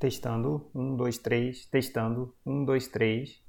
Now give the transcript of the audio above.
Testando. Um, dois, três. Testando. Um, dois, três.